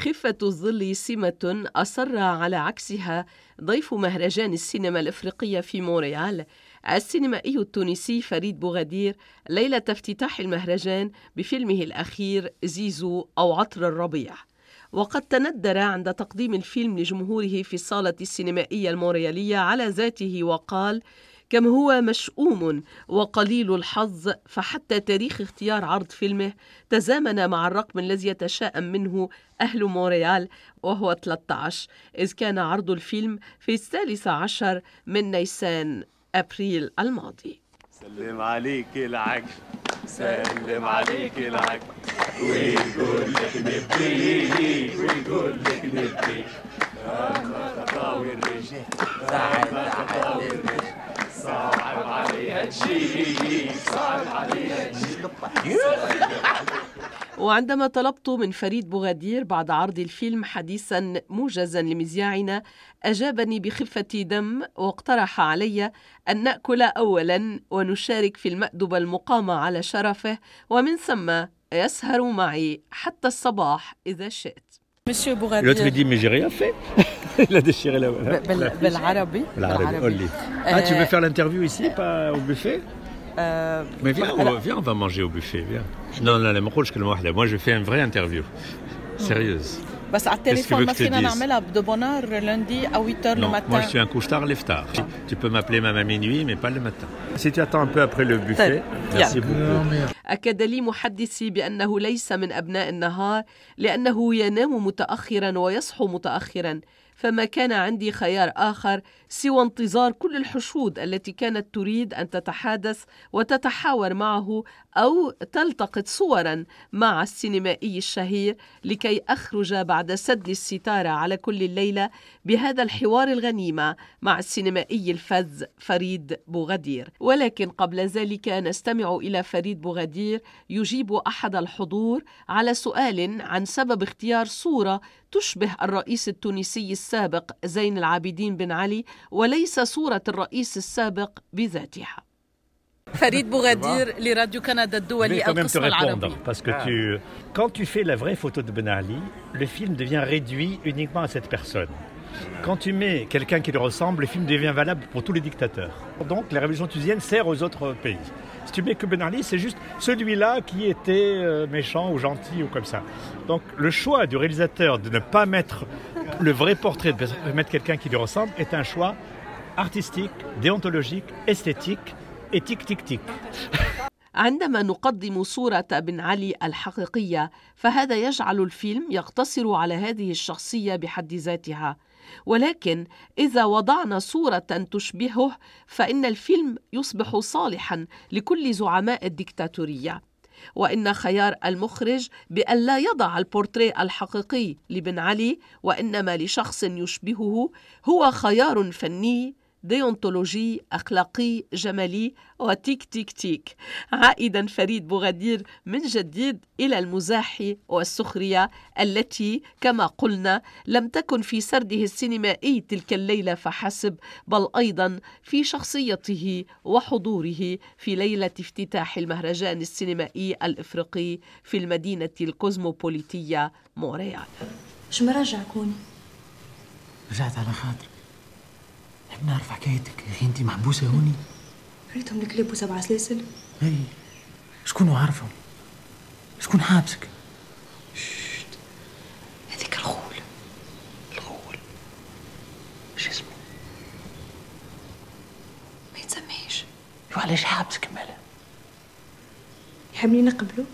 خفة الظل سمة أصر على عكسها ضيف مهرجان السينما الإفريقية في مونريال. السينمائي التونسي فريد بوغدير ليلة افتتاح المهرجان بفيلمه الأخير زيزو أو عطر الربيع. وقد تندر عند تقديم الفيلم لجمهوره في الصالة السينمائية الموريالية على ذاته وقال كم هو مشؤوم وقليل الحظ فحتى تاريخ اختيار عرض فيلمه تزامن مع الرقم الذي يتشائم منه أهل مونريال وهو 13 إذ كان عرض الفيلم في الثالث عشر من نيسان أبريل الماضي. سلم عليك العجل سلم عليك العجل. ويقول لك نبي ويقول لك نبي أما تطاوي الرجال أما تطاوي الرجال صعب عليها تشيل صعب عليها تشيل وعندما طلبت من فريد بوغادير بعد عرض الفيلم حديثا موجزا لمذياعنا أجابني بخفة دم واقترح علي أن نأكل أولا ونشارك في المأدبة المقامة على شرفه ومن ثم يسهر معي حتى الصباح إذا شئت. L'autre lui dit Mais j'ai rien fait. Il a déchiré la. L'arabe. Ah, tu veux faire l'interview ici, pas au buffet? Mais viens, on, viens, on va manger au buffet. Viens. Non, non, moi je fais une vraie interview. Sérieuse. بس على التليفون ما فينا نعملها بدوبونار لوندي ا 8 أكد لي محدثي بأنه ليس من أبناء النهار لأنه ينام متاخرا ويصحو متاخرا. فما كان عندي خيار آخر سوى انتظار كل الحشود التي كانت تريد أن تتحادث وتتحاور معه أو تلتقط صورا مع السينمائي الشهير لكي أخرج بعد سد الستارة على كل الليلة بهذا الحوار الغنيمة مع السينمائي الفذ فريد بوغدير. ولكن قبل ذلك نستمع إلى فريد بوغدير يجيب أحد الحضور على سؤال عن سبب اختيار صورة تشبه الرئيس التونسي السابق زين العابدين بن علي وليس صورة الرئيس السابق بذاتها فريد بوغادير لراديو كندا الدولي القسم العربي parce que tu quand tu fais la vraie photo de Ben Ali le film devient réduit uniquement à cette personne Quand tu mets quelqu'un qui lui ressemble, le film devient valable pour tous les dictateurs. Donc la révolution tunisienne sert aux autres pays. Si tu mets que Ben Ali, c'est juste celui-là qui était euh, méchant ou gentil ou comme ça. Donc le choix du réalisateur de ne pas mettre le vrai portrait, de mettre quelqu'un qui lui ressemble, est un choix artistique, déontologique, esthétique et tic tic tic. عندما نقدم صورة بن علي الحقيقية فهذا يجعل الفيلم يقتصر على هذه الشخصية بحد ذاتها ولكن إذا وضعنا صورة تشبهه فإن الفيلم يصبح صالحا لكل زعماء الدكتاتورية وإن خيار المخرج بأن لا يضع البورتريه الحقيقي لبن علي وإنما لشخص يشبهه هو خيار فني ديونتولوجي أخلاقي جمالي وتيك تيك تيك. عائدا فريد بوغدير من جديد إلى المزاح والسخرية التي كما قلنا لم تكن في سرده السينمائي تلك الليلة فحسب بل أيضا في شخصيته وحضوره في ليلة افتتاح المهرجان السينمائي الإفريقي في المدينة الكوزموبوليتية مونريال شو مرجع كوني؟ رجعت على خاطري. نحب نعرف حكايتك يا أخي انت محبوسة هوني. ريتهم الكليب وسبع سلاسل اي. شكون عارفهم؟ شكون حابسك؟ هذيك الغول. الغول. شو اسمه؟ ما يتسميش. شو علاش حابسك مالا؟ يحبني نقبله؟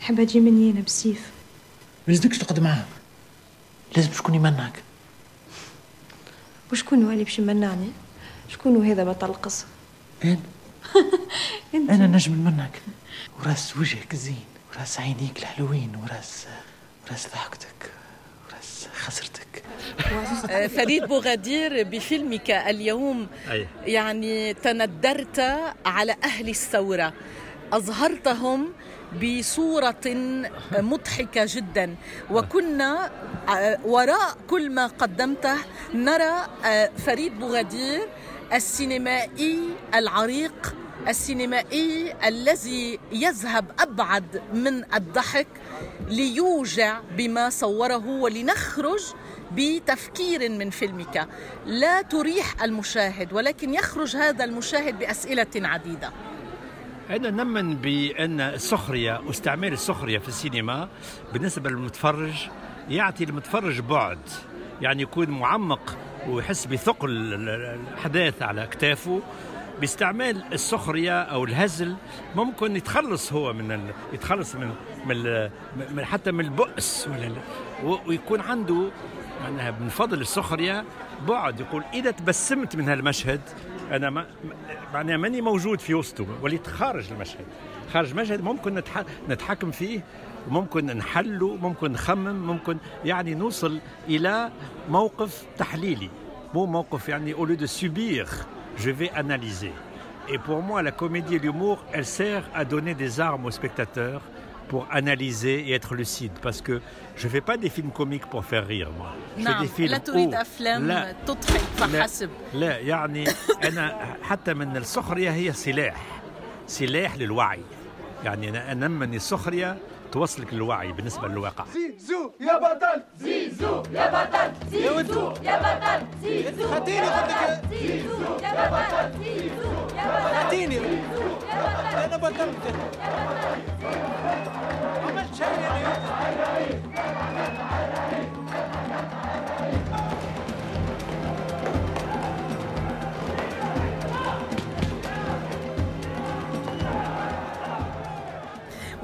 يحب تجي مني أنا بالسيف. ما لازمكش تقعد معاه لازم شكون يمنعك وشكون هو اللي باش يمنعني؟ شكون هذا بطل القصة أنا؟ أنا نجم نمنعك. وراس وجهك زين وراس عينيك الحلوين وراس وراس ضحكتك وراس خسرتك. فريد بوغادير بفيلمك اليوم يعني تندرت على أهل الثورة. أظهرتهم بصورة مضحكة جدا. وكنا وراء كل ما قدمته نرى فريد بوغادير السينمائي العريق السينمائي الذي يذهب أبعد من الضحك ليوجع بما صوره ولنخرج بتفكير من فيلمك. لا تريح المشاهد ولكن يخرج هذا المشاهد بأسئلة عديدة. أنا نؤمن بأن السخرية واستعمال السخرية في السينما بالنسبة للمتفرج يعطي المتفرج بعد يعني يكون معمق ويحس بثقل الأحداث على أكتافه باستعمال السخرية أو الهزل ممكن يتخلص هو من ال... يتخلص من من, من حتى من البؤس ولا ويكون عنده معناها من فضل السخرية بعد يقول إذا تبسمت من هالمشهد أنا ما معناها ماني موجود في وسطه. وليت خارج المشهد. خارج المشهد ممكن نتح... نتحكم فيه ممكن نحله ممكن نخمم ممكن يعني نوصل إلى موقف تحليلي. مو موقف يعني au lieu de subir je vais analyser. Et pour moi la comédie et l'humour elle sert à donner des armes aux spectateurs pour analyser et être lucide parce que je ne fais pas des films comiques pour faire rire moi. Je نعم. fais des films لا تريد où- افلام لا تضحك فحسب لا يعني أنا حتى من السخريه هي سلاح سلاح للوعي يعني أنا انمن السخريه توصلك للوعي بالنسبة للواقع زيزو يا بطل زيزو يا بطل زيزو يا بطل زيزو خديني خدك زيزو يا بطل زيزو يا بطل خديني أنا بطلت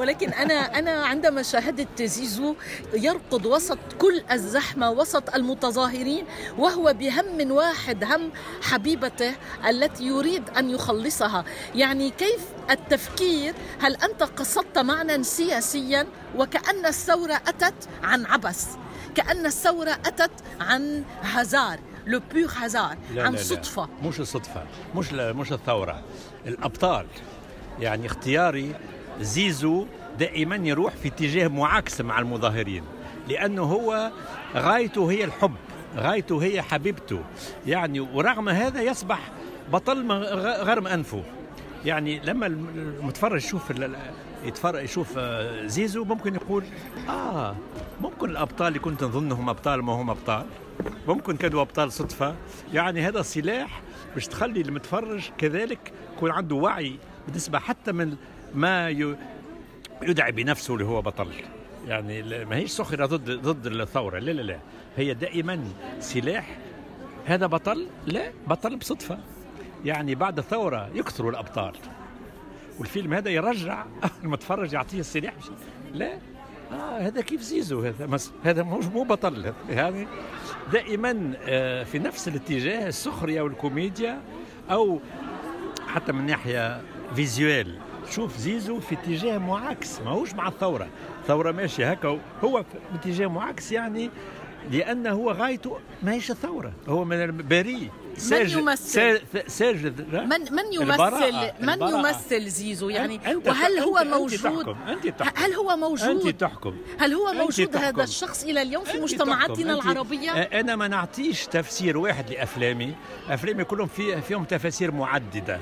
ولكن أنا أنا عندما شاهدت زيزو يركض وسط كل الزحمة وسط المتظاهرين وهو بهم واحد هم حبيبته التي يريد أن يخلصها. يعني كيف التفكير؟ هل أنت قصدت معنى سياسيا؟ وكأن الثورة أتت عن عبث. كأن الثورة أتت عن هزار لو بيغ هزار لا عن لا لا. صدفة. مش الصدفة مش مش الثورة. الأبطال يعني اختياري زيزو دائما يروح في اتجاه معاكس مع المظاهرين لأنه هو غايته هي الحب غايته هي حبيبته. يعني ورغم هذا يصبح بطل غرم أنفه. يعني لما المتفرج يشوف يتفرج يشوف آه، زيزو ممكن يقول آه ممكن الأبطال اللي كنت نظنهم أبطال ما هم أبطال ممكن كانوا أبطال صدفة. يعني هذا سلاح باش تخلي المتفرج كذلك يكون عنده وعي بالنسبة حتى من ما يدعي بنفسه اللي هو بطل. يعني ما هيش سخرة ضد ضد الثورة. لا لا لا. هي دائما سلاح. هذا بطل؟ لا بطل بصدفة. يعني بعد الثورة يكثروا الأبطال. والفيلم هذا يرجع المتفرج يعطيه السلاح. لا. آه هذا كيف زيزو؟ هذا مس هذا مش مو بطل. يعني دائما آه في نفس الاتجاه السخرية والكوميديا أو حتى من ناحية فيزيوال. شوف زيزو في اتجاه معاكس ماهوش مع الثورة الثورة ماشية هكا هو في اتجاه معاكس يعني لأنه هو غايته ماهيش الثورة هو من البريء ساجد يمثل؟ سا- ساجد؟ من من البراءة، يمثل من البراءة. يمثل زيزو يعني أنت- وهل هو أنت- موجود تحكم، أنت تحكم. هل هو موجود أنت تحكم هل هو موجود تحكم. هذا الشخص إلى اليوم في مجتمعاتنا العربية أنا ما نعطيش تفسير واحد لأفلامي أفلامي كلهم في فيهم تفاسير معددة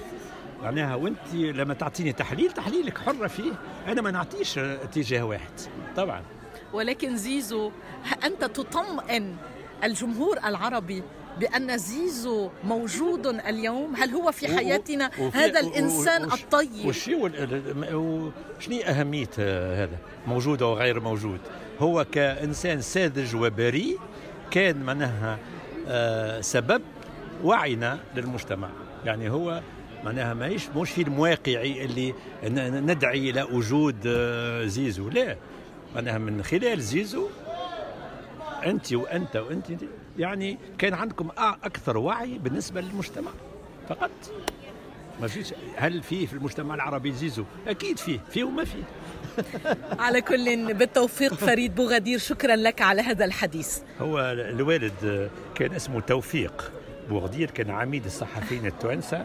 معناها وانت لما تعطيني تحليل تحليلك حرة فيه. أنا ما نعطيش اتجاه واحد. طبعا. ولكن زيزو أنت تطمئن الجمهور العربي بأن زيزو موجود اليوم؟ هل هو في حياتنا وفي- هذا وش- الطيب؟ وشي شنو أهمية آه، هذا؟ موجود أو غير موجود؟ هو كإنسان ساذج وبريء كان معناها آه، سبب وعينا للمجتمع. يعني هو معناها ماهيش مش فيلم واقعي اللي ندعي إلى وجود آه، زيزو. لا. معناها من خلال زيزو أنت وأنت وأنت يعني كان عندكم أكثر وعي بالنسبة للمجتمع فقط. ما فيش هل فيه في المجتمع العربي زيزو؟ أكيد فيه فيه وما فيه. على كل بالتوفيق فريد بوغدير شكرا لك على هذا الحديث. هو الوالد كان اسمه توفيق. بوغدير كان عميد الصحفيين التوانسة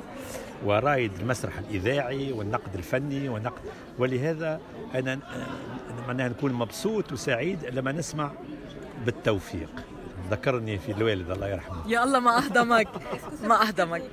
ورائد المسرح الإذاعي والنقد الفني والنقد ولهذا أنا معناها نكون مبسوط وسعيد لما نسمع بالتوفيق. ذكرني في الوالد الله يرحمه. يا الله ما اهضمك ما اهضمك